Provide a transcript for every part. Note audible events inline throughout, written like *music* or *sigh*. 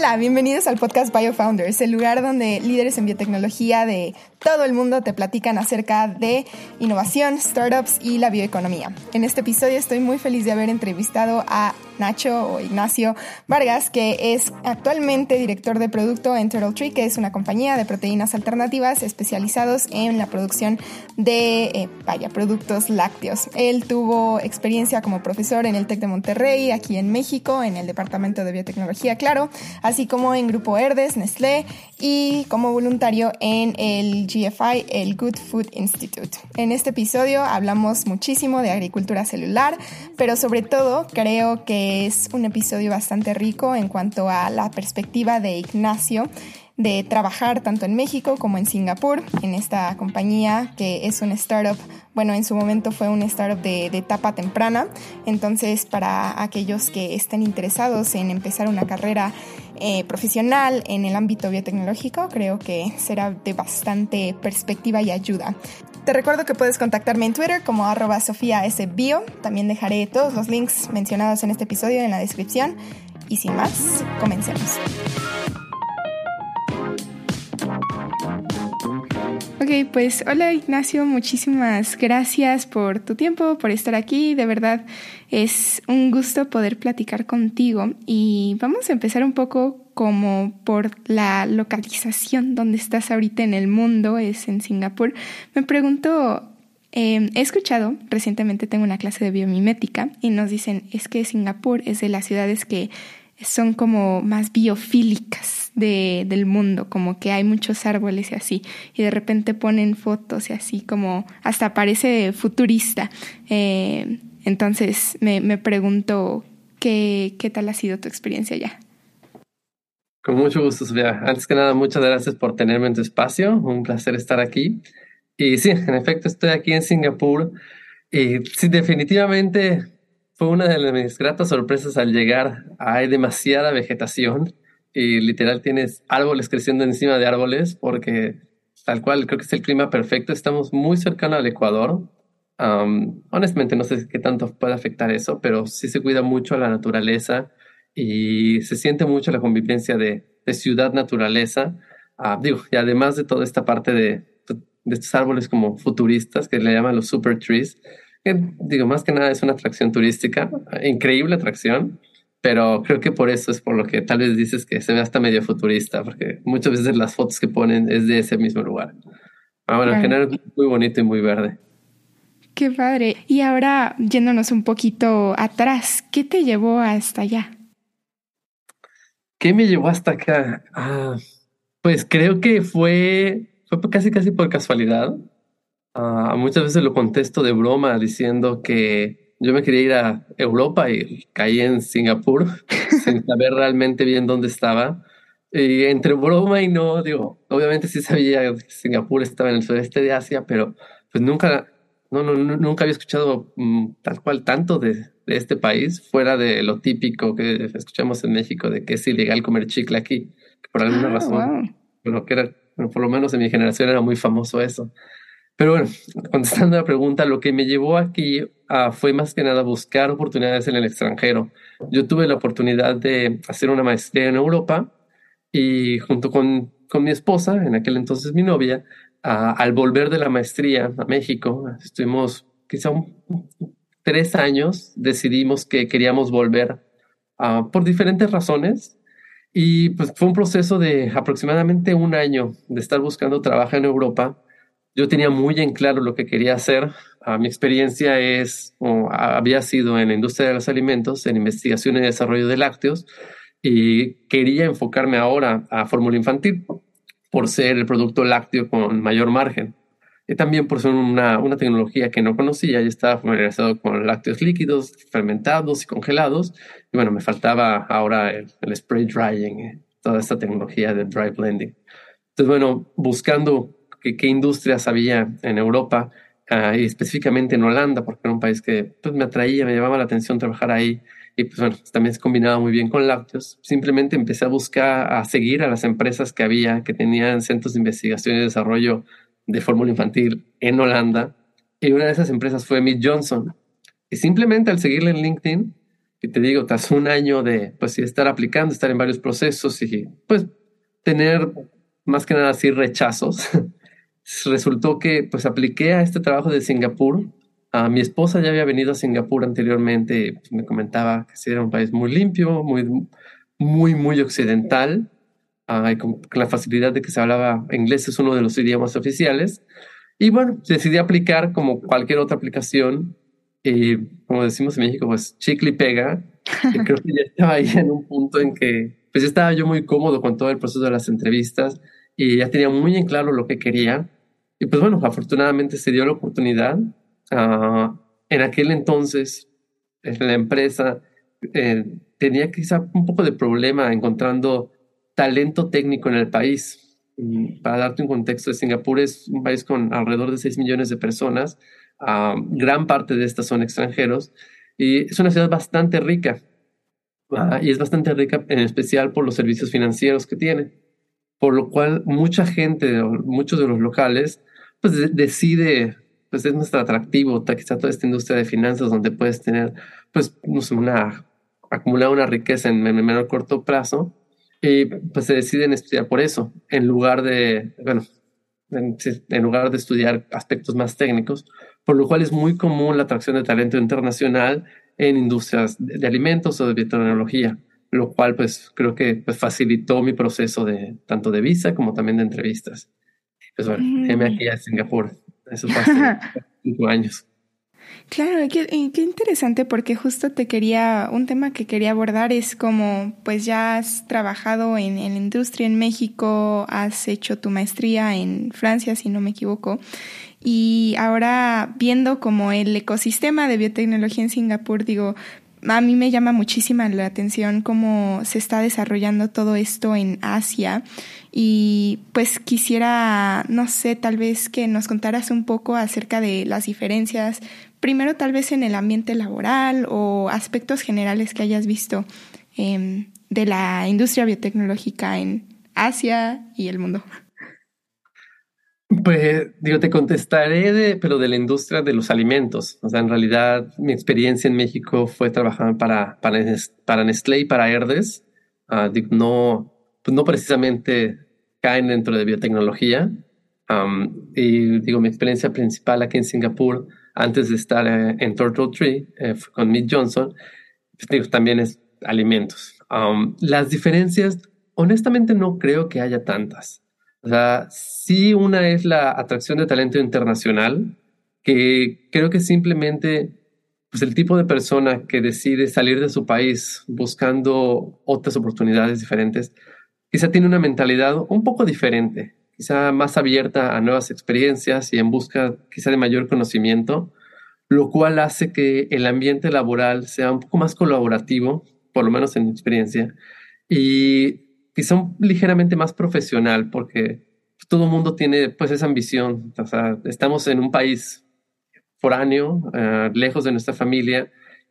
Hola, bienvenidos al podcast BioFounders, el lugar donde líderes en biotecnología de todo el mundo te platican acerca de innovación, startups y la bioeconomía. En este episodio estoy muy feliz de haber entrevistado a Nacho o Ignacio Vargas, que es actualmente director de producto en Turtle Tree, que es una compañía de proteínas alternativas especializados en la producción de, eh, vaya, productos lácteos. Él tuvo experiencia como profesor en el TEC de Monterrey, aquí en México, en el Departamento de Biotecnología, claro, así como en Grupo Herdes, Nestlé y como voluntario en el GFI, el Good Food Institute. En este episodio hablamos muchísimo de agricultura celular, pero sobre todo creo que es un episodio bastante rico en cuanto a la perspectiva de Ignacio de trabajar tanto en México como en Singapur, en esta compañía que es una startup, bueno, en su momento fue una startup de, etapa temprana, entonces para aquellos que estén interesados en empezar una carrera eh, profesional en el ámbito biotecnológico, creo que será de bastante perspectiva y ayuda. Te recuerdo que puedes contactarme en Twitter como arroba. También dejaré todos los links mencionados en este episodio en la descripción. Y sin más, comencemos. Ok, pues hola Ignacio, muchísimas gracias por tu tiempo, por estar aquí. De verdad es un gusto poder platicar contigo y vamos a empezar un poco como por la localización donde estás ahorita en el mundo, es en Singapur. Me pregunto, em, he escuchado, recientemente tengo una clase de biomimética y nos dicen, es que Singapur es de las ciudades que son como más biofílicas de, del mundo, como que hay muchos árboles y así, y de repente ponen fotos y así como hasta parece futurista. Eh, entonces me, me pregunto qué, qué tal ha sido tu experiencia allá. Con mucho gusto, Sofía. Antes que nada, muchas gracias por tenerme en tu espacio. Un placer estar aquí. Y sí, en efecto, estoy aquí en Singapur. Y sí, definitivamente fue una de mis gratas sorpresas al llegar. Hay demasiada vegetación y literal tienes árboles creciendo encima de árboles porque tal cual creo que es el clima perfecto. Estamos muy cercano al Ecuador. honestamente no sé qué tanto puede afectar eso, pero sí se cuida mucho la naturaleza y se siente mucho la convivencia de, ciudad-naturaleza. Ah, digo, y además de toda esta parte de, de estos árboles como futuristas que le llaman los super trees, digo, más que nada es una atracción turística, increíble atracción, pero creo que por eso es por lo que tal vez dices que se ve hasta medio futurista, porque muchas veces las fotos que ponen es de ese mismo lugar. Ah, bueno, en general es muy bonito y muy verde. Qué padre. Y ahora, yéndonos un poquito atrás, ¿qué te llevó hasta allá? ¿Qué me llevó hasta acá? Ah, pues creo que fue, fue casi casi por casualidad. Uh, muchas veces lo contesto de broma diciendo que yo me quería ir a Europa y caí en Singapur *laughs* sin saber realmente bien dónde estaba. Y entre broma y no, digo, obviamente sí sabía que Singapur estaba en el sudeste de Asia, pero pues nunca, no, no, nunca había escuchado mm, tal cual tanto de, de, este país, fuera de lo típico que escuchamos en México, de que es ilegal comer chicle aquí, que por alguna ah, razón, bueno, que era, por lo menos en mi generación era muy famoso eso. Pero bueno, *laughs* contestando la pregunta, lo que me llevó aquí uh, fue más que nada buscar oportunidades en el extranjero. Yo tuve la oportunidad de hacer una maestría en Europa y junto con, con mi esposa, en aquel entonces mi novia, uh, al volver de la maestría a México, estuvimos quizá un, tres años, decidimos que queríamos volver uh, por diferentes razones. Y pues fue un proceso de aproximadamente un año de estar buscando trabajo en Europa yo tenía muy en claro lo que quería hacer. Ah, mi experiencia es, había sido en la industria de los alimentos, en investigación y desarrollo de lácteos, y quería enfocarme ahora a fórmula infantil por ser el producto lácteo con mayor margen. Y también por ser una, una tecnología que no conocía, y estaba familiarizado con lácteos líquidos, fermentados y congelados. Y bueno, me faltaba ahora el, el spray drying, eh, toda esta tecnología de dry blending. Entonces, bueno, buscando qué industrias había en Europa ah, y específicamente en Holanda, porque era un país que pues, me atraía, me llamaba la atención trabajar ahí y pues bueno, también se combinaba muy bien con lácteos. Simplemente empecé a buscar, a seguir a las empresas que había, que tenían centros de investigación y desarrollo de fórmula infantil en Holanda. Y una de esas empresas fue Mead Johnson. Y simplemente al seguirle en LinkedIn, Y te digo, tras un año de pues estar aplicando, estar en varios procesos y pues tener más que nada así rechazos, *laughs* resultó que pues apliqué a este trabajo de Singapur. a mi esposa ya había venido a Singapur anteriormente, pues, me comentaba que era un país muy limpio, muy, muy, muy occidental, uh, con, la facilidad de que se hablaba inglés, es uno de los idiomas oficiales. Y bueno, decidí aplicar como cualquier otra aplicación y como decimos en México, pues chicle y pega. Y creo que ya estaba ahí en un punto en que pues estaba yo muy cómodo con todo el proceso de las entrevistas y ya tenía muy en claro lo que quería. Y pues bueno, afortunadamente se dio la oportunidad. Uh, en aquel entonces, la empresa eh, tenía quizá un poco de problema encontrando talento técnico en el país. Para darte un contexto, Singapur es un país con alrededor de 6 millones de personas gran parte de estas son extranjeros y es una ciudad bastante rica y es bastante rica en especial por los servicios financieros que tiene, por lo cual mucha gente, muchos de los locales, pues decide, pues es nuestro atractivo, quizá toda esta industria de finanzas donde puedes tener, pues, una, acumular una riqueza en, en menor corto plazo y pues se deciden estudiar por eso, en lugar de, bueno, en, lugar de estudiar aspectos más técnicos, por lo cual es muy común la atracción de talento internacional en industrias de, alimentos o de biotecnología, lo cual pues creo que pues, facilitó mi proceso de tanto de visa como también de entrevistas. Pues bueno, aquí a Singapur, eso hace *laughs* cinco años. Claro, qué, qué, interesante porque justo te quería, un tema que quería abordar es como, pues ya has trabajado en, en, la industria en México, has hecho tu maestría en Francia, si no me equivoco, y ahora viendo como el ecosistema de biotecnología en Singapur, digo, a mí me llama muchísima la atención cómo se está desarrollando todo esto en Asia y pues quisiera, no sé, tal vez que nos contaras un poco acerca de las diferencias, primero tal vez en el ambiente laboral o aspectos generales que hayas visto eh, de la industria biotecnológica en Asia y el mundo. Pues digo, te contestaré de, pero de la industria de los alimentos. O sea, en realidad mi experiencia en México fue trabajar para, para, Nestlé y para Herdes. Uh, no, pues no precisamente caen dentro de biotecnología. Y digo, mi experiencia principal aquí en Singapur, antes de estar eh, en Turtle Tree eh, con Mead Johnson, pues, digo, también es alimentos. Las diferencias, honestamente, no creo que haya tantas. O sea, sí una es la atracción de talento internacional, que creo que simplemente pues el tipo de persona que decide salir de su país buscando otras oportunidades diferentes, quizá tiene una mentalidad un poco diferente, quizá más abierta a nuevas experiencias y en busca quizá de mayor conocimiento, lo cual hace que el ambiente laboral sea un poco más colaborativo, por lo menos en mi experiencia, y son ligeramente más profesional porque todo mundo tiene pues esa ambición. O sea, estamos en un país foráneo, eh, lejos de nuestra familia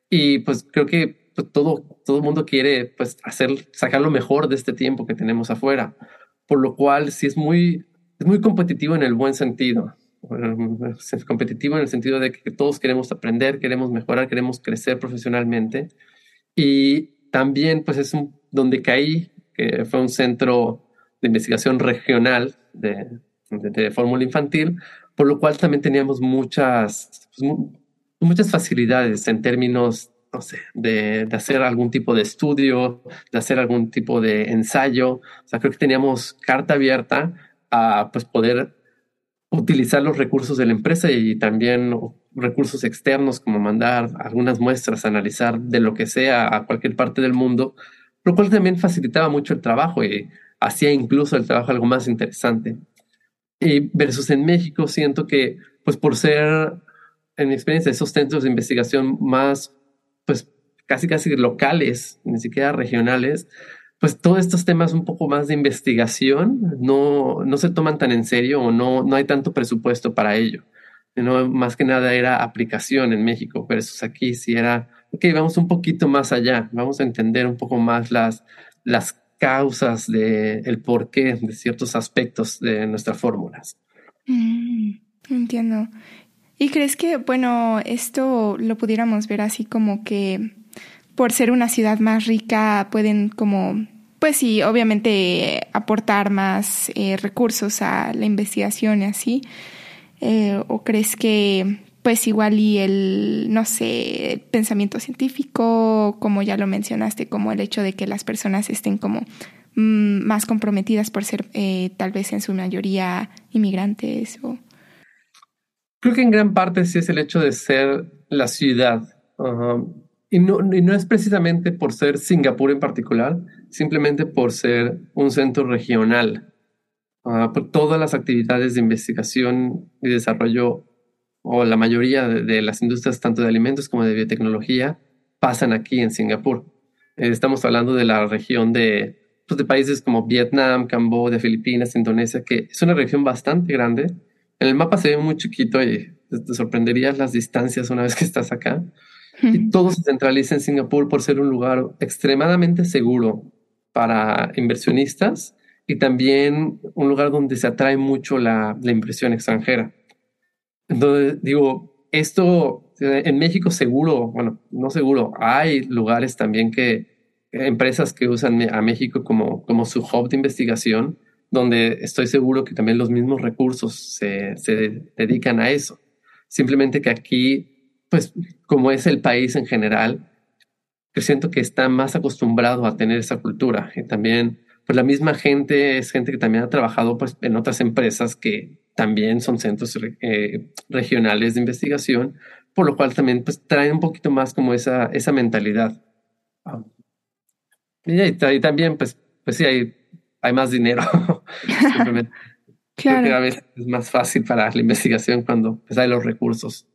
y pues creo que todo, todo mundo quiere pues hacer, sacar lo mejor de este tiempo que tenemos afuera. Por lo cual sí es muy, es muy competitivo en el buen sentido. Es competitivo en el sentido de que todos queremos aprender, queremos mejorar, queremos crecer profesionalmente. Y también pues es un, donde caí que fue un centro de investigación regional de, de, fórmula infantil, por lo cual también teníamos muchas, pues, muchas facilidades en términos, no sé, de, de, hacer algún tipo de estudio, de hacer algún tipo de ensayo. O sea, creo que teníamos carta abierta a pues, poder utilizar los recursos de la empresa y también recursos externos como mandar algunas muestras, analizar de lo que sea a cualquier parte del mundo lo cual también facilitaba mucho el trabajo y hacía incluso el trabajo algo más interesante. Y versus en México, siento que, pues por ser, en mi experiencia, esos centros de investigación más, pues casi casi locales, ni siquiera regionales, pues todos estos temas un poco más de investigación no, no se toman tan en serio o no, no hay tanto presupuesto para ello. No, más que nada era aplicación en México, versus aquí sí era ok, vamos un poquito más allá, vamos a entender un poco más las, las causas del el porqué de ciertos aspectos de nuestras fórmulas. Mm, entiendo. ¿Y crees que, bueno, esto lo pudiéramos ver así como que por ser una ciudad más rica pueden como, pues sí, obviamente aportar más eh, recursos a la investigación y así? Eh, ¿O crees que pues igual y el, no sé, pensamiento científico, como ya lo mencionaste, como el hecho de que las personas estén como mm, más comprometidas por ser eh, tal vez en su mayoría inmigrantes o... Creo que en gran parte sí es el hecho de ser la ciudad. y, no, no es precisamente por ser Singapur en particular, simplemente por ser un centro regional. Todas las actividades de investigación y desarrollo o la mayoría de, las industrias, tanto de alimentos como de biotecnología, pasan aquí en Singapur. Eh, estamos hablando de la región de, pues, de países como Vietnam, Camboya, Filipinas, Indonesia, que es una región bastante grande. En el mapa se ve muy chiquito y te sorprenderías las distancias una vez que estás acá. Y todo se centraliza en Singapur por ser un lugar extremadamente seguro para inversionistas y también un lugar donde se atrae mucho la, la inversión extranjera. Entonces, digo, esto en México seguro, bueno, no seguro, hay lugares también que, empresas que usan a México como, como su hub de investigación, donde estoy seguro que también los mismos recursos se, se dedican a eso. Simplemente que aquí, pues como es el país en general, yo siento que está más acostumbrado a tener esa cultura y también pues la misma gente es gente que también ha trabajado pues en otras empresas que también son centros eh, regionales de investigación, por lo cual también pues, traen un poquito más como esa, esa mentalidad. Ah. Y, también, pues, pues sí, hay, hay más dinero. *laughs* claro. *laughs* Creo que a veces es más fácil para la investigación cuando pues, hay los recursos.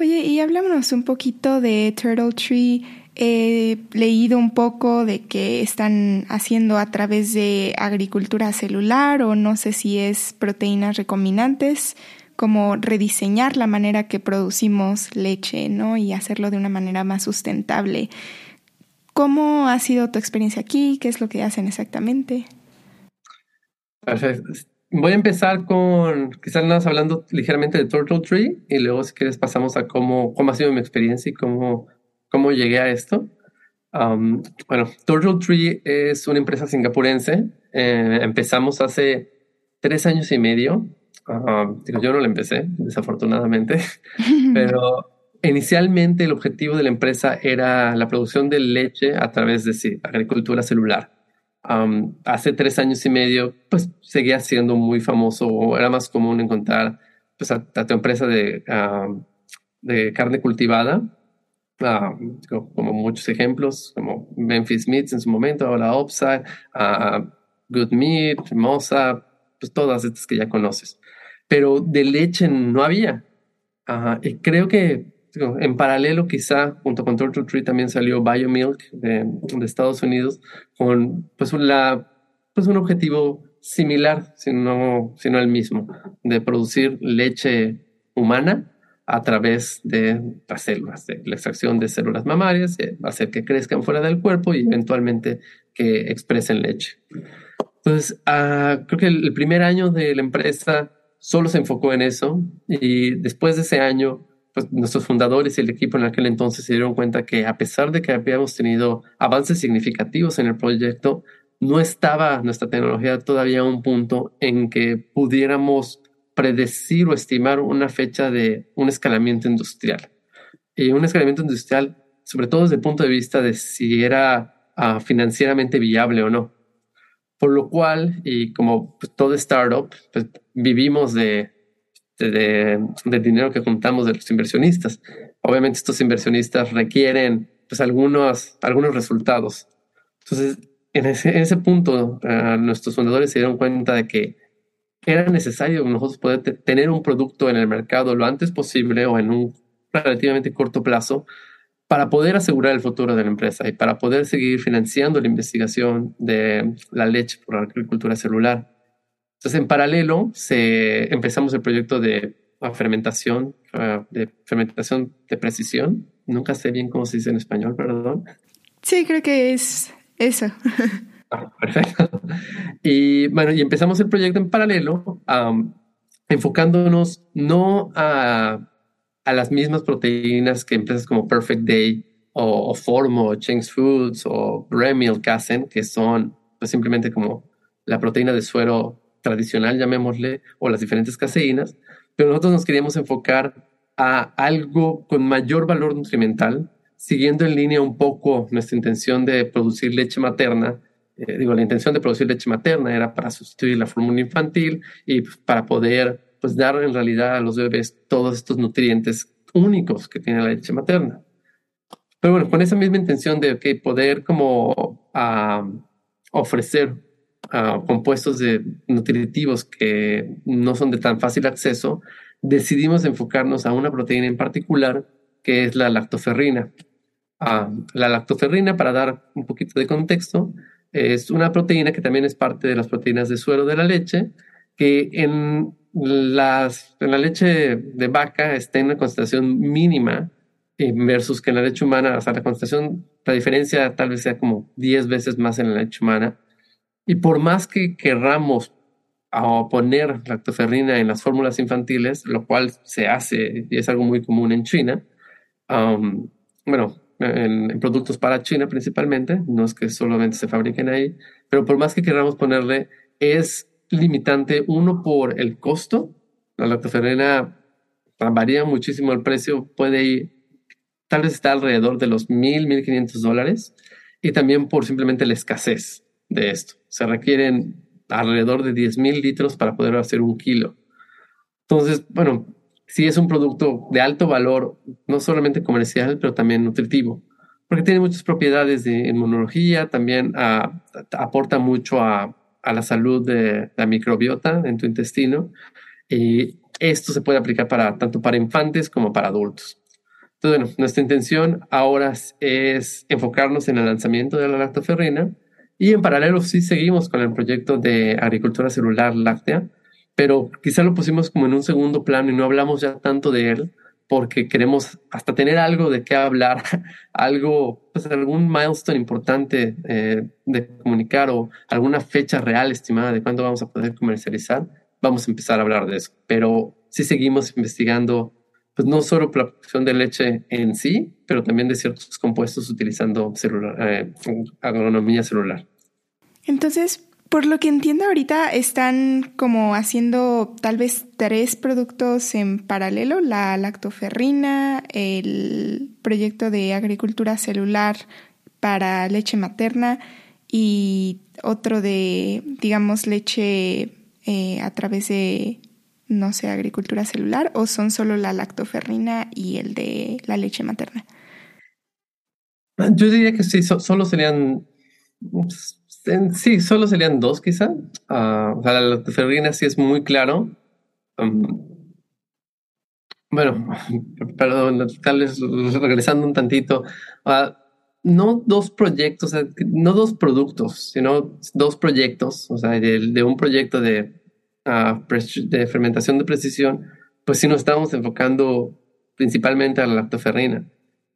Oye, y háblanos un poquito de Turtle Tree. He leído un poco de que están haciendo a través de agricultura celular o no sé si es proteínas recombinantes, como rediseñar la manera que producimos leche, ¿no? Y hacerlo de una manera más sustentable. ¿Cómo ha sido tu experiencia aquí? ¿Qué es lo que hacen exactamente? Voy a empezar con, quizás nada más hablando ligeramente de Turtle Tree y luego si quieres pasamos a cómo, cómo ha sido mi experiencia y cómo ¿Cómo llegué a esto? Um, bueno, Turtle Tree es una empresa singapurense. Eh, empezamos hace tres años y medio. Digo, yo no la empecé, desafortunadamente, *laughs* pero inicialmente el objetivo de la empresa era la producción de leche a través de agricultura celular. Hace tres años y medio, pues seguía siendo muy famoso, o era más común encontrar pues, a, tu empresa de, carne cultivada como muchos ejemplos, como Memphis Meats en su momento, ahora Upside, uh, Good Meat, Mosa, pues todas estas que ya conoces. Pero de leche no había. y creo que en paralelo quizá junto con Turtle Tree también salió Biomilk de, de Estados Unidos con pues, pues un objetivo similar, sino, sino el mismo, de producir leche humana a través de las células, de la extracción de células mamarias, a hacer que crezcan fuera del cuerpo y eventualmente que expresen leche. Entonces, ah, creo que el, primer año de la empresa solo se enfocó en eso y después de ese año, pues nuestros fundadores y el equipo en aquel entonces se dieron cuenta que a pesar de que habíamos tenido avances significativos en el proyecto, no estaba nuestra tecnología todavía a un punto en que pudiéramos predecir o estimar una fecha de un escalamiento industrial. Y un escalamiento industrial, sobre todo desde el punto de vista de si era ah, financieramente viable o no. Por lo cual, y como pues, todo startup, pues, vivimos de, de, dinero que juntamos de los inversionistas. Obviamente estos inversionistas requieren pues, algunos, algunos resultados. Entonces, en ese, en ese punto, ah, nuestros fundadores se dieron cuenta de que era necesario nosotros poder tener un producto en el mercado lo antes posible o en un relativamente corto plazo para poder asegurar el futuro de la empresa y para poder seguir financiando la investigación de la leche por la agricultura celular. Entonces, en paralelo, se, empezamos el proyecto de fermentación, ah, de fermentación de precisión. Nunca sé bien cómo se dice en español, perdón. Sí, creo que es eso. *laughs* perfecto. Y bueno, y empezamos el proyecto en paralelo, enfocándonos no a, a, las mismas proteínas que empresas como Perfect Day o, Formo, o Cheng's Foods o Remilk hacen, que son pues, simplemente como la proteína de suero tradicional, llamémosle, o las diferentes caseínas, pero nosotros nos queríamos enfocar a algo con mayor valor nutrimental, siguiendo en línea un poco nuestra intención de producir leche materna. Eh, digo, la intención de producir leche materna era para sustituir la fórmula infantil y para poder pues, dar en realidad a los bebés todos estos nutrientes únicos que tiene la leche materna. Pero bueno, con esa misma intención de que poder como ah, ofrecer compuestos nutritivos que no son de tan fácil acceso, decidimos enfocarnos a una proteína en particular que es la lactoferrina. Ah, la lactoferrina, para dar un poquito de contexto, es una proteína que también es parte de las proteínas de suero de la leche, que en, las, en la leche de vaca está en una concentración mínima versus que en la leche humana, o la concentración, la diferencia tal vez sea como 10 veces más en la leche humana. Y por más que querramos poner lactoferrina en las fórmulas infantiles, lo cual se hace y es algo muy común en China, bueno, en, productos para China principalmente, no es que solamente se fabriquen ahí, pero por más que queramos ponerle, es limitante, uno por el costo, la lactoferrina varía muchísimo el precio, puede ir tal vez está alrededor de los mil, mil quinientos dólares y también por simplemente la escasez de esto. Se requieren alrededor de diez mil litros para poder hacer un kilo. Entonces, bueno, sí es un producto de alto valor, no solamente comercial, pero también nutritivo, porque tiene muchas propiedades de inmunología, también ah, aporta mucho a, la salud de la microbiota en tu intestino y esto se puede aplicar para tanto para infantes como para adultos. Entonces, nuestra intención ahora es enfocarnos en el lanzamiento de la lactoferrina y en paralelo sí seguimos con el proyecto de agricultura celular láctea, pero quizá lo pusimos como en un segundo plano y no hablamos ya tanto de él porque queremos hasta tener algo de qué hablar, *laughs* algo, pues algún milestone importante eh, de comunicar o alguna fecha real estimada de cuándo vamos a poder comercializar, vamos a empezar a hablar de eso. Pero sí seguimos investigando pues no solo la producción de leche en sí, pero también de ciertos compuestos utilizando celular, eh, agronomía celular. Entonces, por lo que entiendo ahorita, están como haciendo tal vez tres productos en paralelo, la lactoferrina, el proyecto de agricultura celular para leche materna y otro de, digamos, leche eh, a través de no sé, agricultura celular o son solo la lactoferrina y el de la leche materna? Yo diría que sí, solo serían, sí, solo serían dos quizá. Ah, o sea, la lactoferrina sí es muy claro. bueno, *laughs* perdón, tal vez regresando un tantito. Uh, no dos proyectos, no dos productos, sino dos proyectos, o sea, de un proyecto de de fermentación de precisión, pues sí nos estamos enfocando principalmente a la lactoferrina,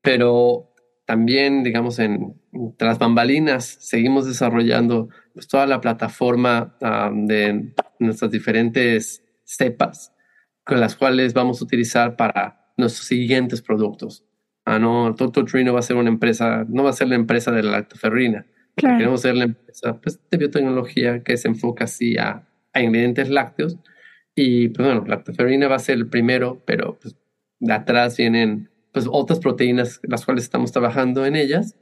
pero también, digamos, en tras bambalinas seguimos desarrollando pues, toda la plataforma de nuestras diferentes cepas con las cuales vamos a utilizar para nuestros siguientes productos. Ah, no, Toto Tree va a ser una empresa, no va a ser la empresa de la lactoferrina. Queremos ser la empresa pues, de biotecnología que se enfoca así a a ingredientes lácteos. Y pues bueno, lactoferrina va a ser el primero, pero pues, de atrás vienen pues otras proteínas las cuales estamos trabajando en ellas.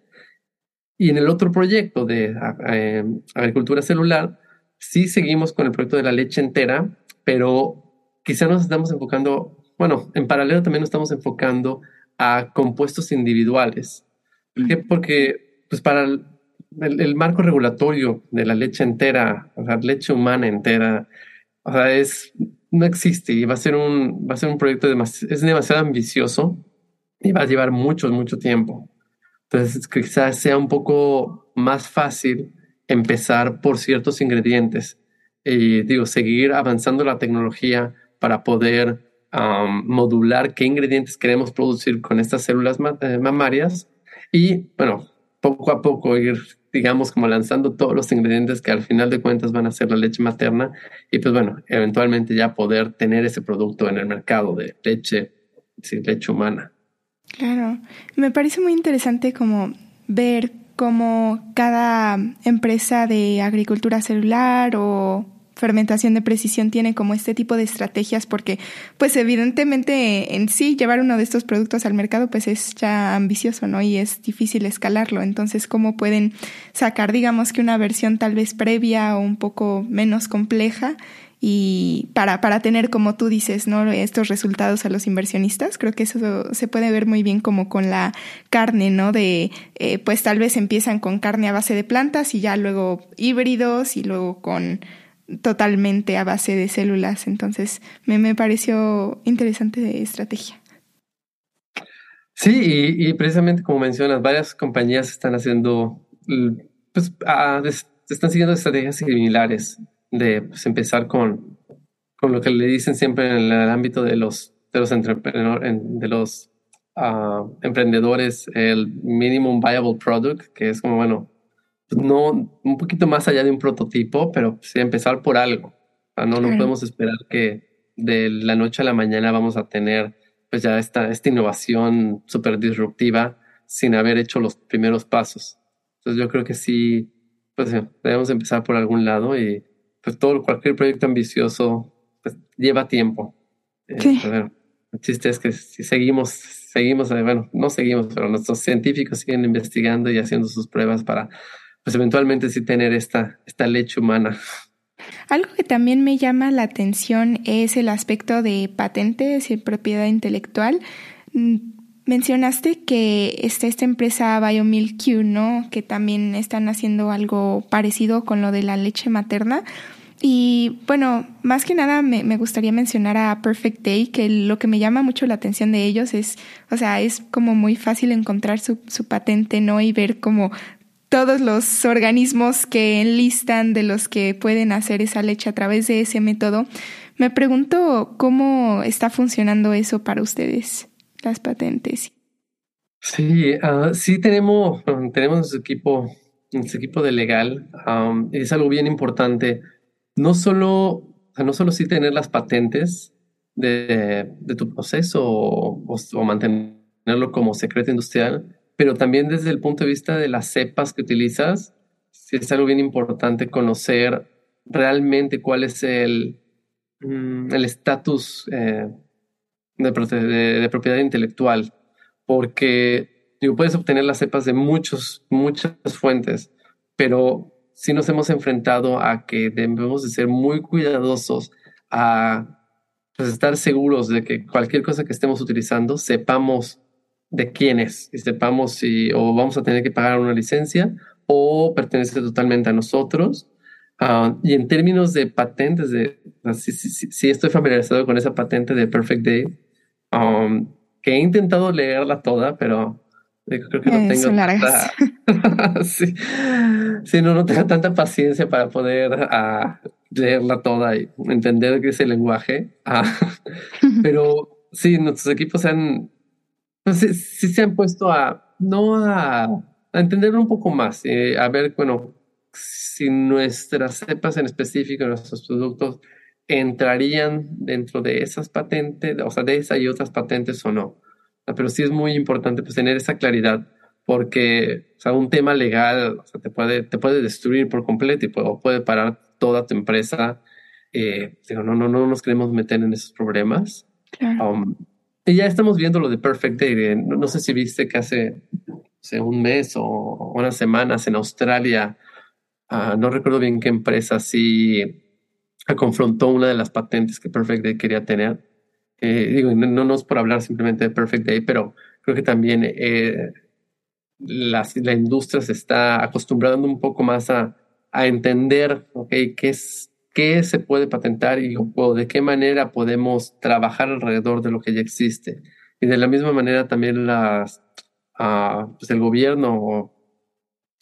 Y en el otro proyecto de eh, agricultura celular, sí seguimos con el proyecto de la leche entera, pero quizá nos estamos enfocando, bueno, en paralelo también nos estamos enfocando a compuestos individuales. ¿Por qué? Porque pues para el, marco regulatorio de la leche entera, o sea, leche humana entera, o sea, es, no existe y va a ser un, va a ser un proyecto es demasiado ambicioso y va a llevar mucho, mucho tiempo. Entonces, quizás sea un poco más fácil empezar por ciertos ingredientes y, digo, seguir avanzando la tecnología para poder um, modular qué ingredientes queremos producir con estas células eh, mamarias y, bueno, poco a poco ir digamos, como lanzando todos los ingredientes que al final de cuentas van a ser la leche materna y pues bueno, eventualmente ya poder tener ese producto en el mercado de leche, sí, leche humana. Claro, me parece muy interesante como ver cómo cada empresa de agricultura celular o fermentación de precisión tiene como este tipo de estrategias porque pues evidentemente en sí llevar uno de estos productos al mercado pues es ya ambicioso, ¿no? Y es difícil escalarlo. Entonces, ¿cómo pueden sacar digamos que una versión tal vez previa o un poco menos compleja y para, para tener, como tú dices, ¿no? estos resultados a los inversionistas. Creo que eso se puede ver muy bien como con la carne, ¿no? De, eh, pues tal vez empiezan con carne a base de plantas y ya luego híbridos y luego con totalmente a base de células. Entonces, me, me pareció interesante de estrategia. Sí, y, precisamente como mencionas, varias compañías están haciendo, pues, están siguiendo estrategias similares de pues, empezar con, con lo que le dicen siempre en el ámbito de los, de los, de los uh, emprendedores, el minimum viable product, que es como, bueno, no un poquito más allá de un prototipo, pero sí empezar por algo. no, no podemos esperar que de la noche a la mañana vamos a tener pues ya esta, esta innovación súper disruptiva sin haber hecho los primeros pasos. Entonces yo creo que sí, pues debemos empezar por algún lado y pues todo, cualquier proyecto ambicioso pues, lleva tiempo. Eh, sí. el chiste es que si seguimos, seguimos, eh, bueno, no seguimos, pero nuestros científicos siguen investigando y haciendo sus pruebas para pues eventualmente sí tener esta, esta leche humana. Algo que también me llama la atención es el aspecto de patentes y propiedad intelectual. Mencionaste que está esta empresa BioMilq, ¿no? Que también están haciendo algo parecido con lo de la leche materna. Y bueno, más que nada me, me, gustaría mencionar a Perfect Day, que lo que me llama mucho la atención de ellos es, o sea, es como muy fácil encontrar su, su patente, ¿no? Y ver como todos los organismos que enlistan de los que pueden hacer esa leche a través de ese método. Me pregunto cómo está funcionando eso para ustedes, las patentes. Sí, ah, sí tenemos, tenemos nuestro equipo, nuestro equipo de legal. es algo bien importante. No solo, no solo sí tener las patentes de, de tu proceso o mantenerlo como secreto industrial, pero también desde el punto de vista de las cepas que utilizas, sí es algo bien importante conocer realmente cuál es el mm, el estatus eh, de, propiedad intelectual, porque digo, puedes obtener las cepas de muchos, muchas fuentes, pero sí nos hemos enfrentado a que debemos de ser muy cuidadosos a pues, estar seguros de que cualquier cosa que estemos utilizando sepamos de quién es y sepamos si o vamos a tener que pagar una licencia o pertenece totalmente a nosotros. Ah, y en términos de patentes, de, sí, estoy familiarizado con esa patente de Perfect Day, um, que he intentado leerla toda, pero creo que no eh, tengo tanta, *laughs* sí, sí, no, no tengo tanta paciencia para poder uh, leerla toda y entender qué es el lenguaje. Uh, pero sí, nuestros equipos se han entonces, sí se han puesto a, no a, a entender un poco más, eh, a ver, bueno, si nuestras cepas en específico, nuestros productos, entrarían dentro de esas patentes, o sea, de esa y otras patentes o no. Pero sí es muy importante pues, tener esa claridad, porque o sea, un tema legal o sea, te, puede, te puede destruir por completo y puede, puede parar toda tu empresa. Eh, digo, no, no, no nos queremos meter en esos problemas. Claro. Um, y ya estamos viendo lo de Perfect Day. no, sé si viste que hace, un mes o unas semanas en Australia, ah, no recuerdo bien qué empresa, sí *laughs* confrontó una de las patentes que Perfect Day quería tener. Eh, digo, no, no, es por hablar simplemente de Perfect Day, pero creo que también eh, la, industria se está acostumbrando un poco más a, a entender okay, qué es qué se puede patentar y o de qué manera podemos trabajar alrededor de lo que ya existe. Y de la misma manera también las, uh, el gobierno o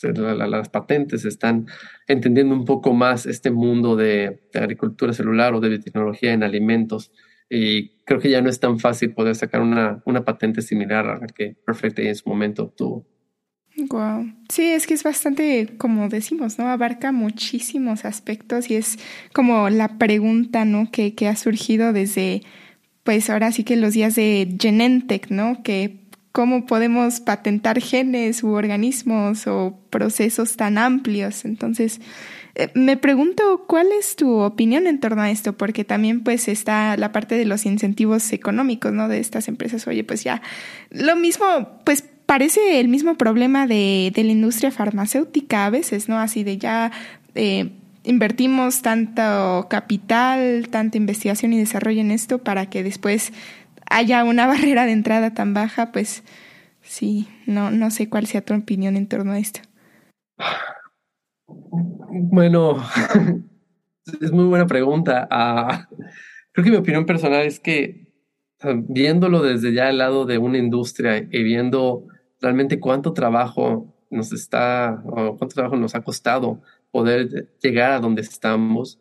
las patentes están entendiendo un poco más este mundo de, agricultura celular o de biotecnología en alimentos. Y creo que ya no es tan fácil poder sacar una, una patente similar a la que Perfect en su momento obtuvo. Wow. Sí, es que es bastante, como decimos, ¿no? Abarca muchísimos aspectos y es como la pregunta, ¿no? Que, que ha surgido desde, pues ahora sí que los días de Genentech, ¿no? Que cómo podemos patentar genes u organismos o procesos tan amplios. Entonces, eh, me pregunto cuál es tu opinión en torno a esto, porque también pues está la parte de los incentivos económicos, ¿no? De estas empresas. Oye, pues ya, lo mismo, pues parece el mismo problema de, de la industria farmacéutica a veces, ¿no? Así de ya eh, invertimos tanto capital, tanta investigación y desarrollo en esto para que después haya una *laughs* barrera de entrada tan baja, pues sí, no, no sé cuál sea tu opinión en torno a esto. Bueno, *laughs* es muy buena pregunta. Ah, creo que mi opinión personal es que viéndolo desde ya el lado de una industria y viendo realmente cuánto trabajo nos está, o cuánto trabajo nos ha costado poder llegar a donde estamos,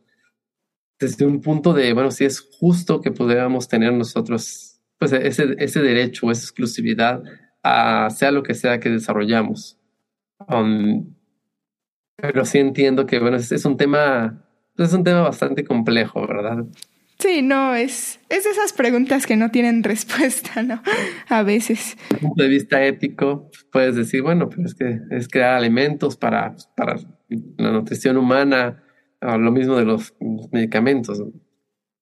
desde un punto de, bueno, si es justo que pudiéramos tener nosotros pues ese, ese derecho, esa exclusividad a sea lo que sea que desarrollamos. Um, pero sí entiendo que, bueno, es, un tema, es un tema bastante complejo, ¿verdad? Sí, no, es, es esas preguntas que no tienen *laughs* respuesta, ¿no? A veces. Desde un punto de vista ético, puedes decir, bueno, pero es que es crear alimentos para, para la nutrición humana, lo mismo de los, medicamentos.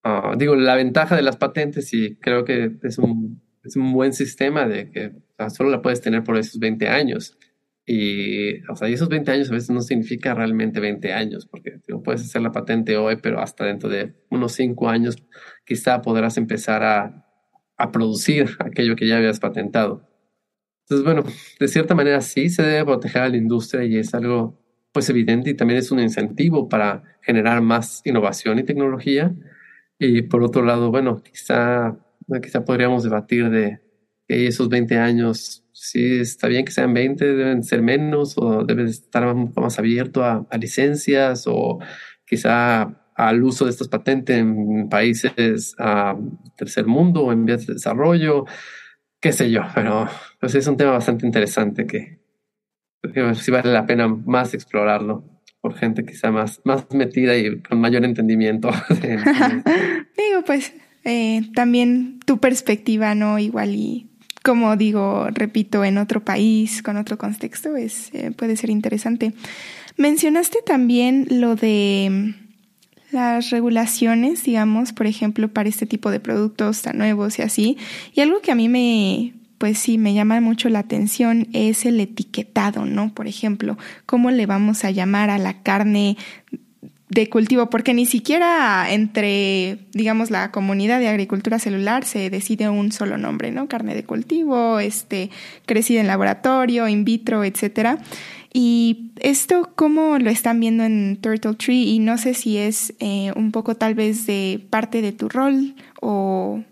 Ah, digo, la ventaja de las patentes, y creo que es un, es un buen sistema de que solo la puedes tener por esos 20 años. Y, o sea, esos 20 años a veces no significa realmente 20 años, porque puedes hacer la patente hoy, pero hasta dentro de unos 5 años quizá podrás empezar a, a producir aquello que ya habías patentado. Entonces, bueno, de cierta manera sí se debe proteger a la industria y es algo pues evidente y también es un incentivo para generar más innovación y tecnología. Y por otro lado, bueno, quizá, quizá podríamos debatir de que esos 20 años sí está bien que sean 20, deben ser menos o deben estar más, abierto a, licencias o quizá al uso de estas patentes en países a tercer mundo o en vías de desarrollo, qué sé yo, pero pues es un tema bastante interesante que, que sí vale la pena más explorarlo por gente quizá más, más metida y con mayor entendimiento. *laughs* *laughs* Digo, pues eh, también tu perspectiva, ¿no? Igual y como digo, repito, en otro país, con otro contexto, es, eh, puede ser interesante. Mencionaste también lo de mm, las regulaciones, digamos, por ejemplo, para este tipo de productos tan nuevos y así. Y algo que a mí me, pues sí, me llama mucho la atención es el etiquetado, ¿no? Por ejemplo, ¿cómo le vamos a llamar a la carne de cultivo, porque ni siquiera entre, digamos, la comunidad de agricultura celular se decide un solo nombre, ¿no? Carne de cultivo, este, crecida en laboratorio, in vitro, etcétera. Y esto, ¿cómo lo están viendo en Turtle Tree? Y no sé si es eh, un poco tal vez de parte de tu rol o.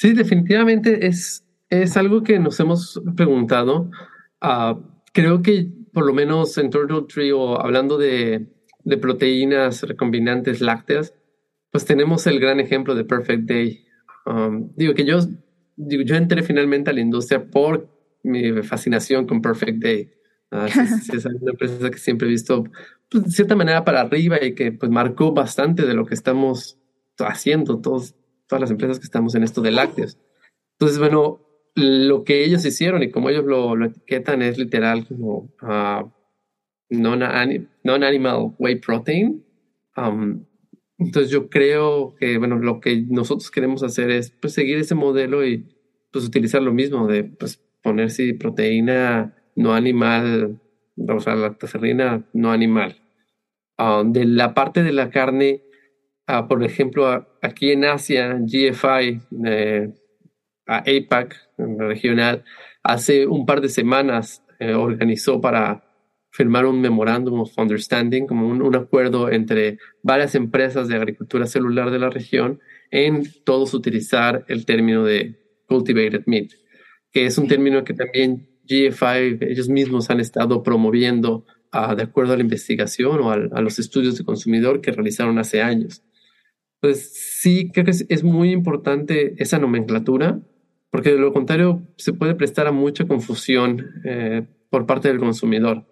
Sí, definitivamente es, es algo que nos hemos preguntado. Uh, creo que por lo menos en Turtle Tree o hablando de, de proteínas recombinantes lácteas, pues tenemos el gran ejemplo de Perfect Day. Um, digo que yo, digo, yo entré finalmente a la industria por mi fascinación con Perfect Day. Uh, es, una empresa que siempre he visto pues, de cierta manera para arriba y que pues marcó bastante de lo que estamos haciendo, todos, todas las empresas que estamos en esto de lácteos. Entonces, bueno, lo que ellos hicieron y como ellos lo, lo etiquetan es literal como uh, non-animal whey protein. Um, entonces yo creo que, bueno, lo que nosotros queremos hacer es pues, seguir ese modelo y pues utilizar lo mismo de pues poner si proteína no animal, o sea, lactoferrina no animal. Um, de la parte de la carne, uh, por ejemplo, aquí en Asia, GFI, eh, a APAC regional, hace un par de semanas eh, organizó para firmar un memorándum of understanding, como un, acuerdo entre varias empresas de agricultura celular de la región en todos utilizar el término de cultivated meat, que es un término que también GFI ellos mismos han estado promoviendo ah, de acuerdo a la investigación o a, los estudios de consumidor que realizaron hace años. Pues sí, creo que es muy importante esa nomenclatura porque de lo contrario se puede prestar a mucha confusión eh, por parte del consumidor.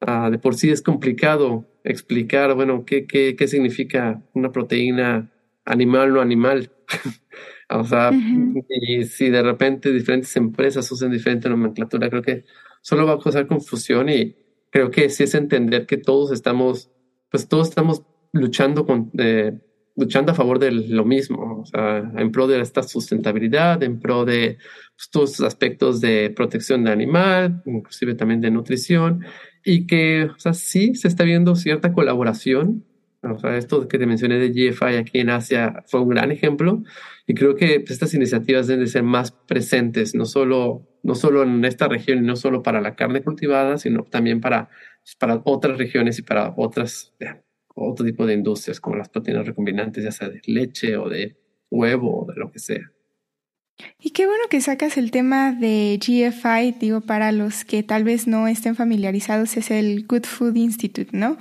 Ah, de por sí es complicado explicar, bueno, qué, qué, qué significa una proteína animal o no animal. *laughs* O sea, y si de repente diferentes empresas usan diferente nomenclatura, creo que solo va a causar confusión y creo que sí es entender que todos estamos, pues todos estamos luchando con, luchando a favor de lo mismo, o sea, en pro de esta sustentabilidad, en pro de pues, todos estos aspectos de protección de animal, inclusive también de nutrición, y que, o sea, sí se está viendo cierta colaboración. O sea, esto que te mencioné de GFI aquí en Asia fue un gran ejemplo y creo que pues, estas iniciativas deben de ser más presentes, no solo, no solo en esta región no solo para la carne cultivada, sino también para, pues, para otras regiones y para otras, otro tipo de industrias como las proteínas recombinantes, ya sea de leche o de huevo o de lo que sea. Y qué bueno que sacas el tema de GFI, digo, para los que tal vez no estén familiarizados, es el Good Food Institute, ¿no?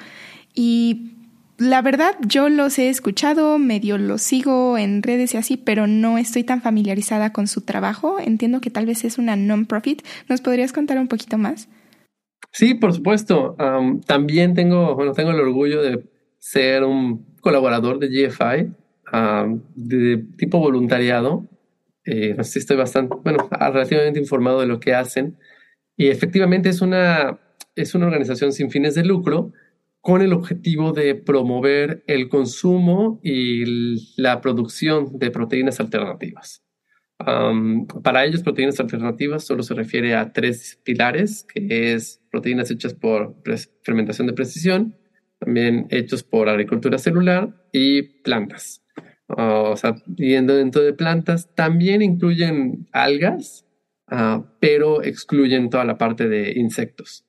Y la verdad, yo los he escuchado, medio los sigo en redes y así, pero no estoy tan familiarizada con su trabajo. Entiendo que tal vez es una non-profit. ¿Nos podrías contar un poquito más? Sí, por supuesto. también tengo, bueno, tengo el orgullo de ser un colaborador de GFI de tipo voluntariado eh, estoy bastante, bueno, relativamente informado de lo que hacen. Y efectivamente es una, es una organización sin fines de lucro con el objetivo de promover el consumo y la producción de proteínas alternativas. para ellos, proteínas alternativas solo se refiere a tres pilares, que es proteínas hechas por fermentación de precisión, también hechos por agricultura celular y plantas. Ah, o sea, yendo dentro de plantas, también incluyen algas, ah, pero excluyen toda la parte de insectos.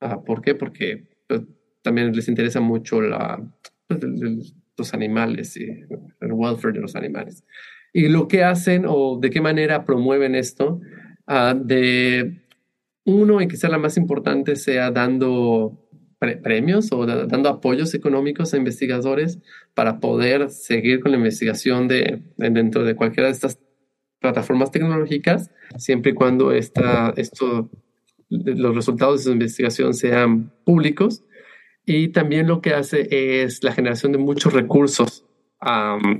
Uh, ¿Por qué? Porque pues, también les interesa mucho pues, los animales y el welfare de los animales. Y lo que hacen o de qué manera promueven esto, de uno, y quizá la más importante, sea dando premios o dando apoyos económicos a investigadores para poder seguir con la investigación de, dentro de cualquiera de estas plataformas tecnológicas, siempre y cuando esta, esto, los resultados de su investigación sean públicos. Y también lo que hace es la generación de muchos recursos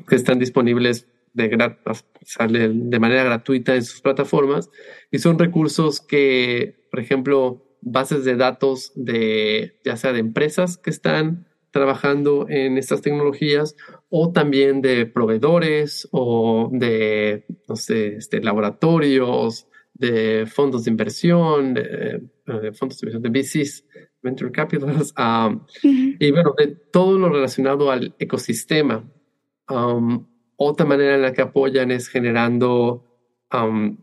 que están disponibles de, de manera gratuita en sus plataformas. Y son recursos que, por ejemplo, bases de datos de ya sea de empresas que están trabajando en estas tecnologías o también de proveedores o de, no sé, este, laboratorios, de fondos de inversión, de, eh, fondos de inversión de VCs, Venture Capitals, um, y bueno, de todo lo relacionado al ecosistema. Um, otra manera en la que apoyan es generando um,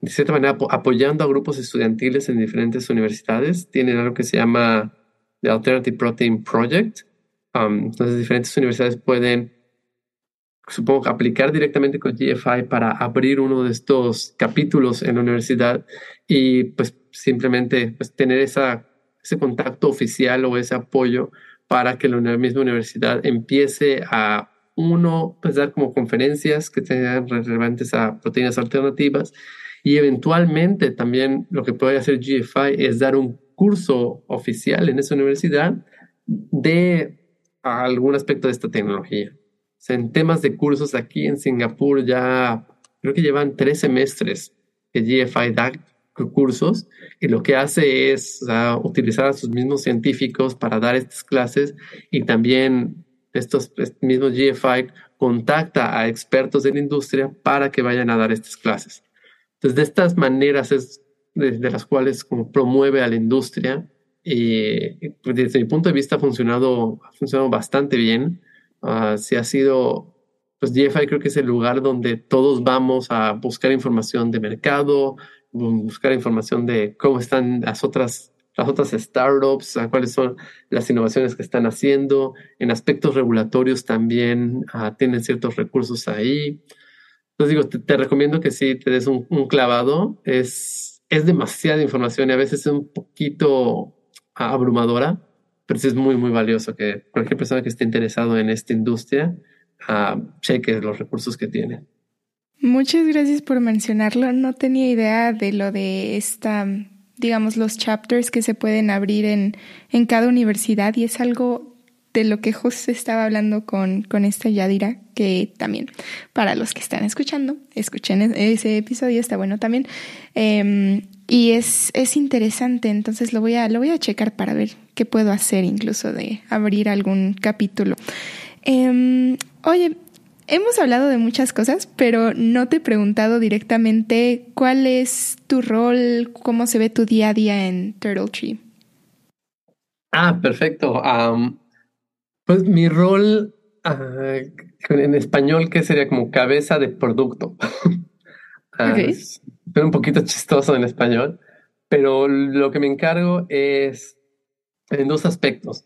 de cierta manera, apoyando a grupos estudiantiles en diferentes universidades. Tienen algo que se llama The Alternative Protein Project. Um, entonces, diferentes universidades pueden, supongo, aplicar directamente con GFI para abrir uno de estos capítulos en la universidad y, pues, simplemente pues, tener esa, ese contacto oficial o ese apoyo para que la misma universidad empiece a uno, dar como conferencias que sean relevantes a proteínas alternativas y eventualmente también lo que puede hacer GFI es dar un curso oficial en esa universidad de algún aspecto de esta tecnología. en temas de cursos aquí en Singapur ya creo que llevan tres semestres que GFI da cursos y lo que hace es utilizar a sus mismos científicos para dar estas clases y también estos mismos GFI contacta a expertos de la industria para que vayan a dar estas clases. Entonces, de estas maneras es de, las cuales como promueve a la industria y pues, desde mi punto de vista ha funcionado, funcionado bastante bien. Uh, si ha sido, pues GFI creo que es el lugar donde todos vamos a buscar información de mercado, buscar información de cómo están las otras las otras startups, cuáles son las innovaciones que están haciendo. En aspectos regulatorios también uh, tienen ciertos recursos ahí. Entonces digo, te, recomiendo que sí te des un, clavado. Es, es demasiada información y a veces es un poquito abrumadora, pero sí es muy, muy valioso que cualquier persona que esté interesado en esta industria uh, cheque los recursos que tiene. Muchas gracias por mencionarlo. No tenía idea de lo de esta, digamos, los chapters que se pueden abrir en, en cada universidad y es algo de lo que justo estaba hablando con, con esta Yadira, que también, para los que están escuchando, escuchen e-, ese episodio, está bueno también. Em, y es, es interesante, entonces lo voy, a, lo voy a checar para ver qué puedo hacer, incluso de abrir algún capítulo. Em, oye, hemos hablado de muchas cosas, pero no te he preguntado directamente cuál es tu rol, cómo se ve tu día a día en Turtle Tree. Ah, perfecto. pues mi rol ah, en español, que sería como cabeza de producto. *laughs* Ah, es un poquito chistoso en español, pero lo que me encargo es en dos aspectos.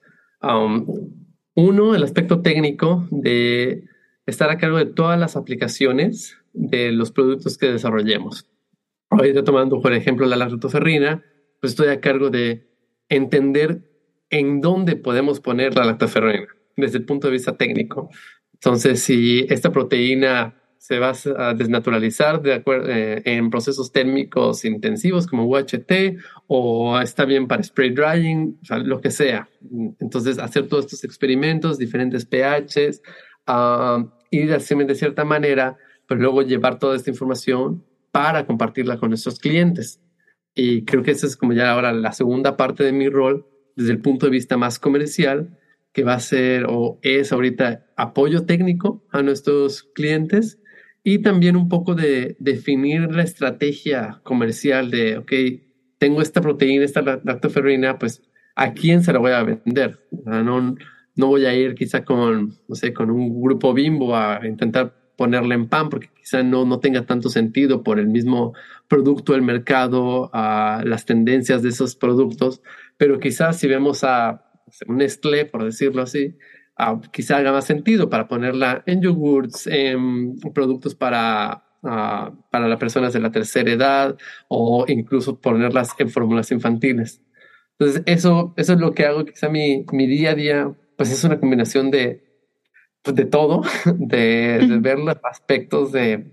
uno, el aspecto técnico de estar a cargo de todas las aplicaciones de los productos que desarrollemos. Ahorita tomando por ejemplo la lactoferrina, pues estoy a cargo de entender en dónde podemos poner la lactoferrina desde el punto de vista técnico. Entonces, si esta proteína se va a desnaturalizar de acuerdo, eh, en procesos térmicos intensivos como UHT o está bien para spray drying, lo que sea. Entonces, hacer todos estos experimentos, diferentes pHs, uh, y de cierta manera, pero luego llevar toda esta información para compartirla con nuestros clientes. Y creo que esa es como ya ahora la segunda parte de mi rol, desde el punto de vista más comercial, que va a ser o es ahorita apoyo técnico a nuestros clientes y también un poco de definir la estrategia comercial de, ok, tengo esta proteína, esta lactoferrina, pues a quién se la voy a vender. No, no voy a ir quizá con, no sé, con un grupo bimbo a intentar ponerle en pan porque quizá no, no tenga tanto sentido por el mismo producto del mercado, a las tendencias de esos productos, pero quizás si vemos a un Nestlé, por decirlo así, quizá haga más sentido para ponerla en yogurts, en productos para, para las personas de la tercera edad o incluso ponerlas en fórmulas infantiles. Entonces, eso, eso es lo que hago, quizá mi, mi día a día, pues es una combinación de, pues, de todo, *laughs* de, ver los aspectos de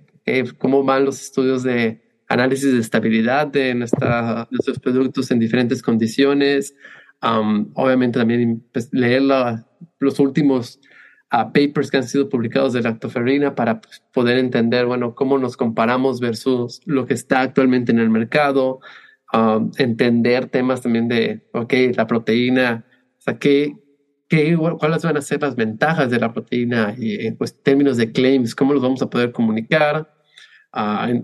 cómo van los estudios de análisis de estabilidad de nuestra, nuestros productos en diferentes condiciones. obviamente también pues, leer los últimos ah, papers que han sido publicados de lactoferrina para pues, poder entender, bueno, cómo nos comparamos versus lo que está actualmente en el mercado, entender temas también de, ok, la proteína, o sea, qué, qué, cuáles van a ser las ventajas de la proteína y en pues, términos de claims, cómo los vamos a poder comunicar. Uh,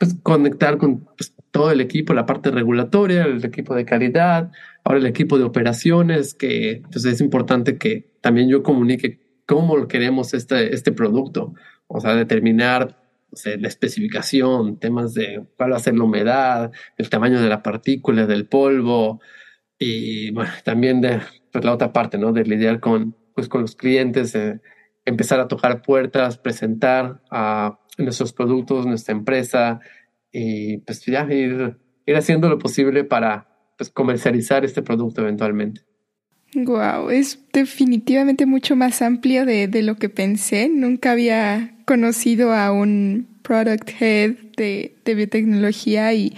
pues, conectar con pues, todo el equipo, la parte regulatoria, el equipo de calidad, ahora el equipo de operaciones, que pues, es importante que también yo comunique cómo queremos este, este producto, o sea, determinar la especificación, temas de cuál va a ser la humedad, el tamaño de la partícula, del polvo, y bueno, también de pues, la otra parte, ¿no? De lidiar con, pues, con los clientes, empezar a tocar puertas, presentar a nuestros productos, nuestra empresa y pues ya ir, ir haciendo lo posible para pues, comercializar este producto eventualmente. Wow, es definitivamente mucho más amplio de, de, lo que pensé. Nunca había conocido a un product head de, de biotecnología y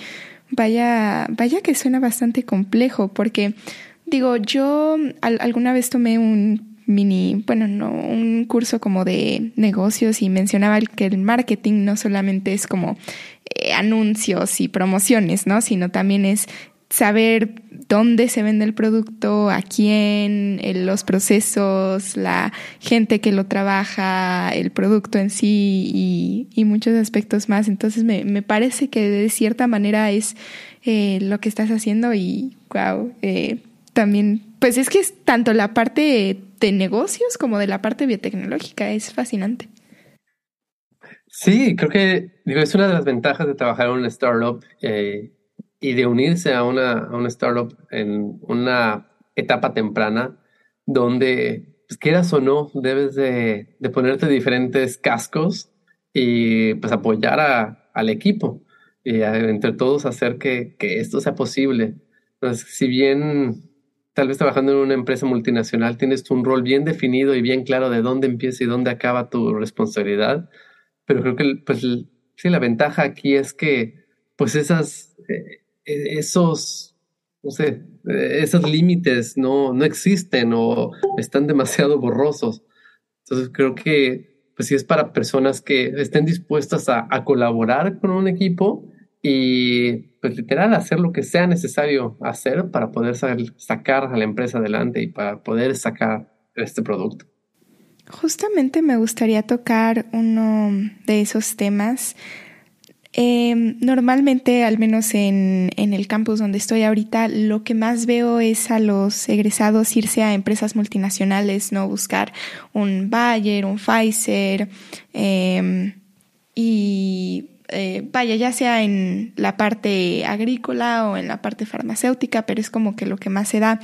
vaya, vaya que suena bastante complejo porque digo, yo alguna vez tomé un mini, bueno, no, un curso como de negocios y mencionaba que el marketing no solamente es como eh, anuncios y promociones, ¿no? Sino también es saber dónde se vende el producto, a quién, los procesos, la gente que lo trabaja, el producto en sí y, muchos aspectos más. Entonces me, me, parece que de cierta manera es eh, lo que estás haciendo y wow, eh, también, pues es que es tanto la parte de negocios como de la parte biotecnológica, es fascinante. Sí, creo que digo, es una de las ventajas de trabajar en una startup eh, y de unirse a una, a startup en una etapa temprana donde, pues, quieras o no, debes de, de ponerte diferentes cascos y pues apoyar a, al equipo y entre todos hacer que, que esto sea posible. Entonces, si bien tal vez trabajando en una empresa multinacional tienes un rol bien definido y bien claro de dónde empieza y dónde acaba tu responsabilidad, pero creo que pues sí, la ventaja aquí es que pues esas, eh, esos no sé, esos límites no, no existen o están demasiado borrosos. Entonces creo que pues sí es para personas que estén dispuestas a, a colaborar con un equipo y pues literal hacer lo que sea necesario hacer para poder sacar a la empresa adelante y para poder sacar este producto. Justamente me gustaría tocar uno de esos temas. Em, normalmente, al menos en, en, el campus donde estoy ahorita, lo que más veo es a los egresados irse a empresas multinacionales, no buscar un Bayer, un Pfizer eh, y eh, vaya, ya sea en la parte agrícola o en la parte farmacéutica, pero es como que lo que más se da.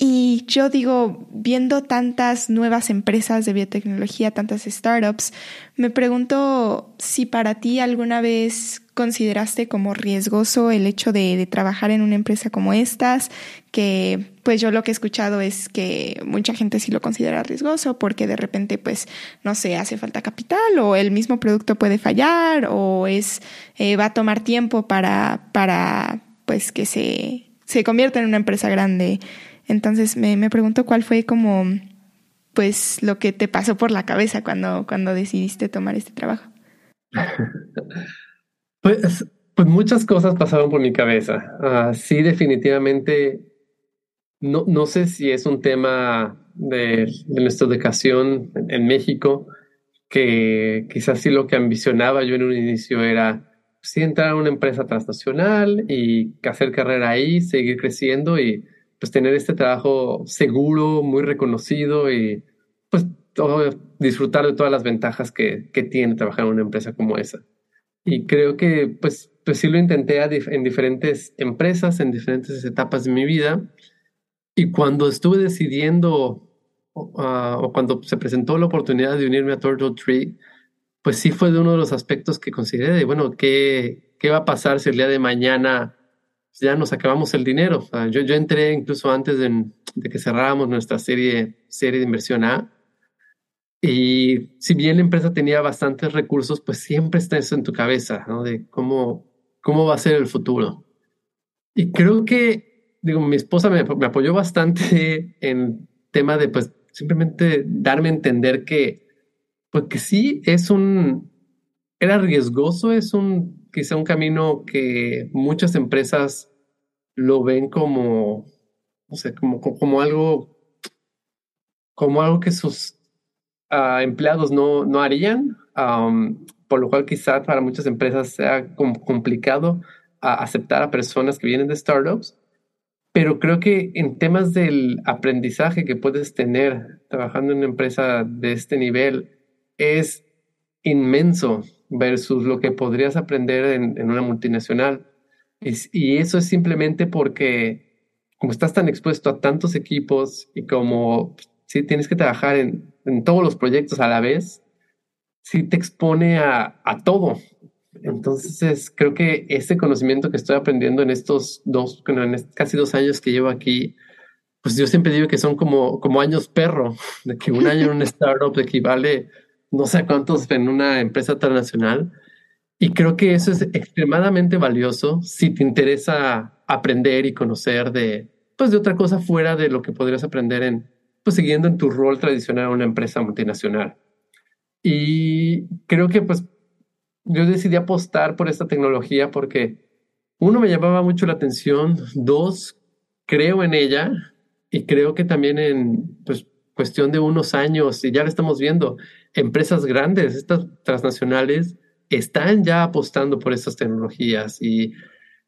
Y yo digo, viendo tantas nuevas empresas de biotecnología, tantas startups, me pregunto si para ti alguna vez consideraste como riesgoso el hecho de, trabajar en una empresa como estas, que pues yo lo que he escuchado es que mucha gente sí lo considera riesgoso porque de repente pues no sé, hace falta capital o el mismo producto puede fallar o es eh, va a tomar tiempo para, para pues que se, se convierta en una empresa grande. Entonces me, me pregunto cuál fue como pues lo que te pasó por la cabeza cuando, cuando decidiste tomar este trabajo. *laughs* Pues, pues muchas cosas pasaron por mi cabeza. Uh, sí, definitivamente, no, no sé si es un tema de, de nuestra educación en, México, que quizás sí lo que ambicionaba yo en un inicio era sí entrar a una empresa transnacional y hacer carrera ahí, seguir creciendo y pues tener este trabajo seguro, muy reconocido y pues disfrutar de todas las ventajas que, que, tiene trabajar en una empresa como esa. Y creo que pues, pues sí lo intenté en diferentes empresas, en diferentes etapas de mi vida. Y cuando estuve decidiendo uh, o cuando se presentó la oportunidad de unirme a Turtle Tree, pues sí fue de uno de los aspectos que consideré de, bueno, ¿qué, qué va a pasar si el día de mañana ya nos acabamos el dinero. yo, yo entré incluso antes de, que cerráramos nuestra serie, serie de inversión A. Y si bien la empresa tenía bastantes recursos, pues siempre está eso en tu cabeza, ¿no? De cómo, cómo va a ser el futuro. Y creo que, digo, mi esposa me, apoyó bastante en tema de, pues, simplemente darme a entender que, pues, sí es un, era riesgoso, es un, quizá un camino que muchas empresas lo ven como, no sé, como, como algo, como algo que sus uh, empleados no, no harían, por lo cual quizá para muchas empresas sea complicado uh, aceptar a personas que vienen de startups. Pero creo que en temas del aprendizaje que puedes tener trabajando en una empresa de este nivel es inmenso versus lo que podrías aprender en, en una multinacional. Y, eso es simplemente porque como estás tan expuesto a tantos equipos y como si tienes que trabajar en, en, todos los proyectos a la vez, sí te expone a, a todo. Entonces, creo que ese conocimiento que estoy aprendiendo en estos dos, en casi dos años que llevo aquí, pues yo siempre digo que son como, como años perro, *laughs* de que un año en un startup equivale no sé cuántos en una empresa internacional. Y creo que eso es extremadamente valioso si te interesa aprender y conocer de, pues, de otra cosa fuera de lo que podrías aprender en, pues, siguiendo en tu rol tradicional en una empresa multinacional. Y creo que, pues, yo decidí apostar por esta tecnología porque, uno, me llamaba mucho la atención, dos, creo en ella y creo que también en, pues, cuestión de unos años, y ya lo estamos viendo, empresas grandes, estas transnacionales, están ya apostando por estas tecnologías y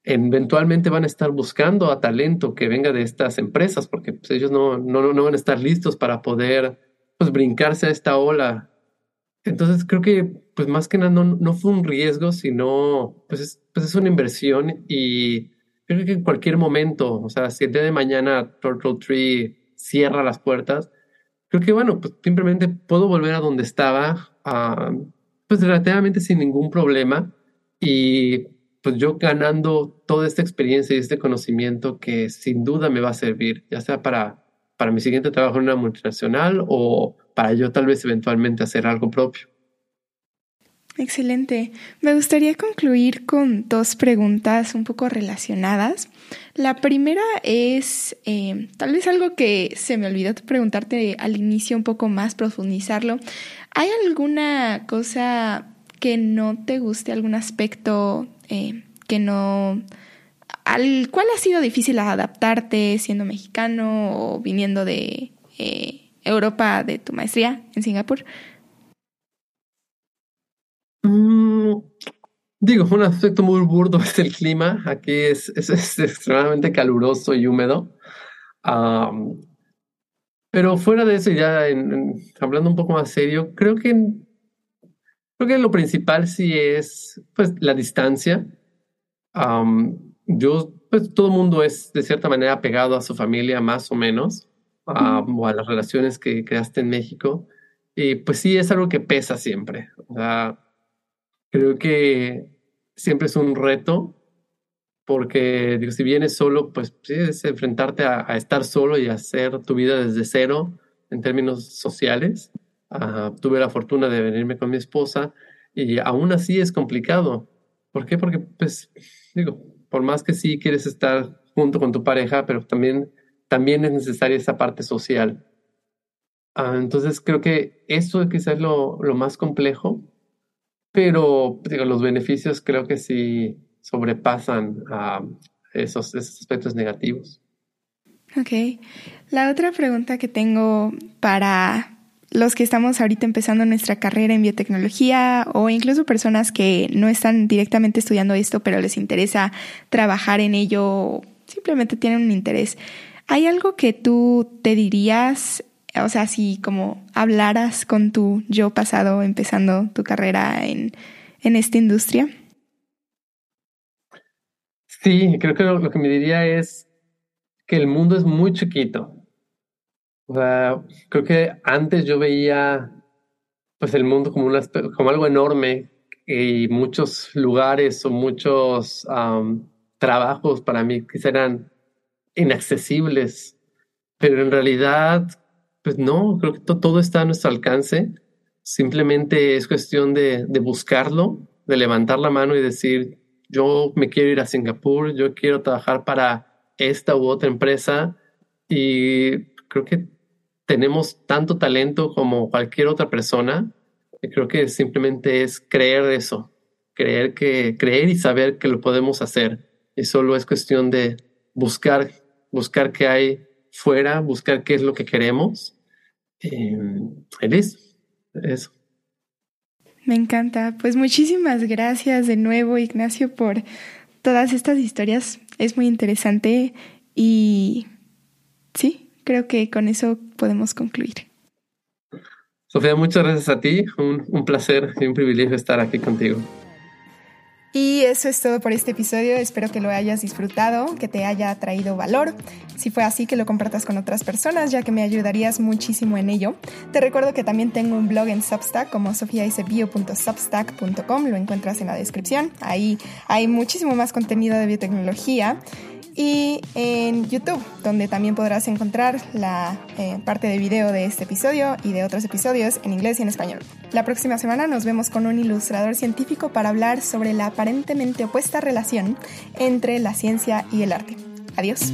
eventualmente van a estar buscando a talento que venga de estas empresas, porque pues, ellos no, no, no van a estar listos para poder pues, brincarse a esta ola. Entonces creo que pues más que nada no, no fue un riesgo, sino pues es, pues es una inversión y creo que en cualquier momento, o sea, si el día de mañana Turtle Tree cierra las puertas, creo que bueno, pues simplemente puedo volver a donde estaba, pues relativamente sin ningún problema y pues yo ganando toda esta experiencia y este conocimiento que sin duda me va a servir, ya sea para, para mi siguiente trabajo en una multinacional o para yo tal vez eventualmente hacer algo propio. Excelente. Me gustaría concluir con dos preguntas un poco relacionadas. La primera es eh, tal vez algo que se me olvidó preguntarte al inicio un poco más, profundizarlo. ¿Hay alguna cosa que no te guste, algún aspecto eh, que no... al cual ha sido difícil adaptarte siendo mexicano o viniendo de eh, Europa de tu maestría en Singapur? Mm, digo, un aspecto muy burdo es *laughs* el clima. Aquí es, es, extremadamente caluroso y húmedo. pero fuera de eso, ya hablando un poco más serio, creo que, creo que lo principal sí es pues, la distancia. yo, pues todo el mundo es de cierta manera pegado a su familia, más o menos, o a las relaciones que creaste en México. Y pues sí, es algo que pesa siempre. O sea, creo que siempre es un reto porque digo, si vienes solo, pues sí, es enfrentarte a, estar solo y hacer tu vida desde cero en términos sociales. Ah, tuve la fortuna de venirme con mi esposa y aún así es complicado. ¿Por qué? Porque, pues, digo, por más que sí quieres estar junto con tu pareja, pero también, también es necesaria esa parte social. Ah, entonces creo que eso quizás es lo, lo más complejo pero digo, los beneficios creo que sí sobrepasan a esos, esos aspectos negativos. Ok. La otra pregunta que tengo para los que estamos ahorita empezando nuestra carrera en biotecnología o incluso personas que no están directamente estudiando esto, pero les interesa trabajar en ello, simplemente tienen un interés. ¿Hay algo que tú te dirías o sea, si como hablaras con tu yo pasado empezando tu carrera en, en esta industria? Sí, creo que lo, que me diría es que el mundo es muy chiquito. O sea, creo que antes yo veía pues el mundo como, como algo enorme y muchos lugares o muchos trabajos para mí que eran inaccesibles, pero en realidad pues no, creo que todo está a nuestro alcance. Simplemente es cuestión de, buscarlo, de levantar la mano y decir, yo me quiero ir a Singapur, yo quiero trabajar para esta u otra empresa y creo que tenemos tanto talento como cualquier otra persona. Y creo que simplemente es creer eso, creer que creer y saber que lo podemos hacer. Y solo es cuestión de buscar, buscar qué hay fuera, buscar qué es lo que queremos. Eh, feliz. Eso. Me encanta. Pues muchísimas gracias de nuevo, Ignacio, por todas estas historias. Es muy interesante y sí, creo que con eso podemos concluir. Sofía, muchas gracias a ti. un placer y un privilegio estar aquí contigo. Y eso es todo por este episodio. Espero que lo hayas disfrutado, que te haya traído valor. Si fue así, que lo compartas con otras personas, ya que me ayudarías muchísimo en ello. Te recuerdo que también tengo un blog en Substack como sofiaisebio.substack.com. Lo encuentras en la descripción. Ahí hay muchísimo más contenido de biotecnología y en YouTube, donde también podrás encontrar la eh, parte de video de este episodio y de otros episodios en inglés y en español. La próxima semana nos vemos con un ilustrador científico para hablar sobre la aparentemente opuesta relación entre la ciencia y el arte. Adiós.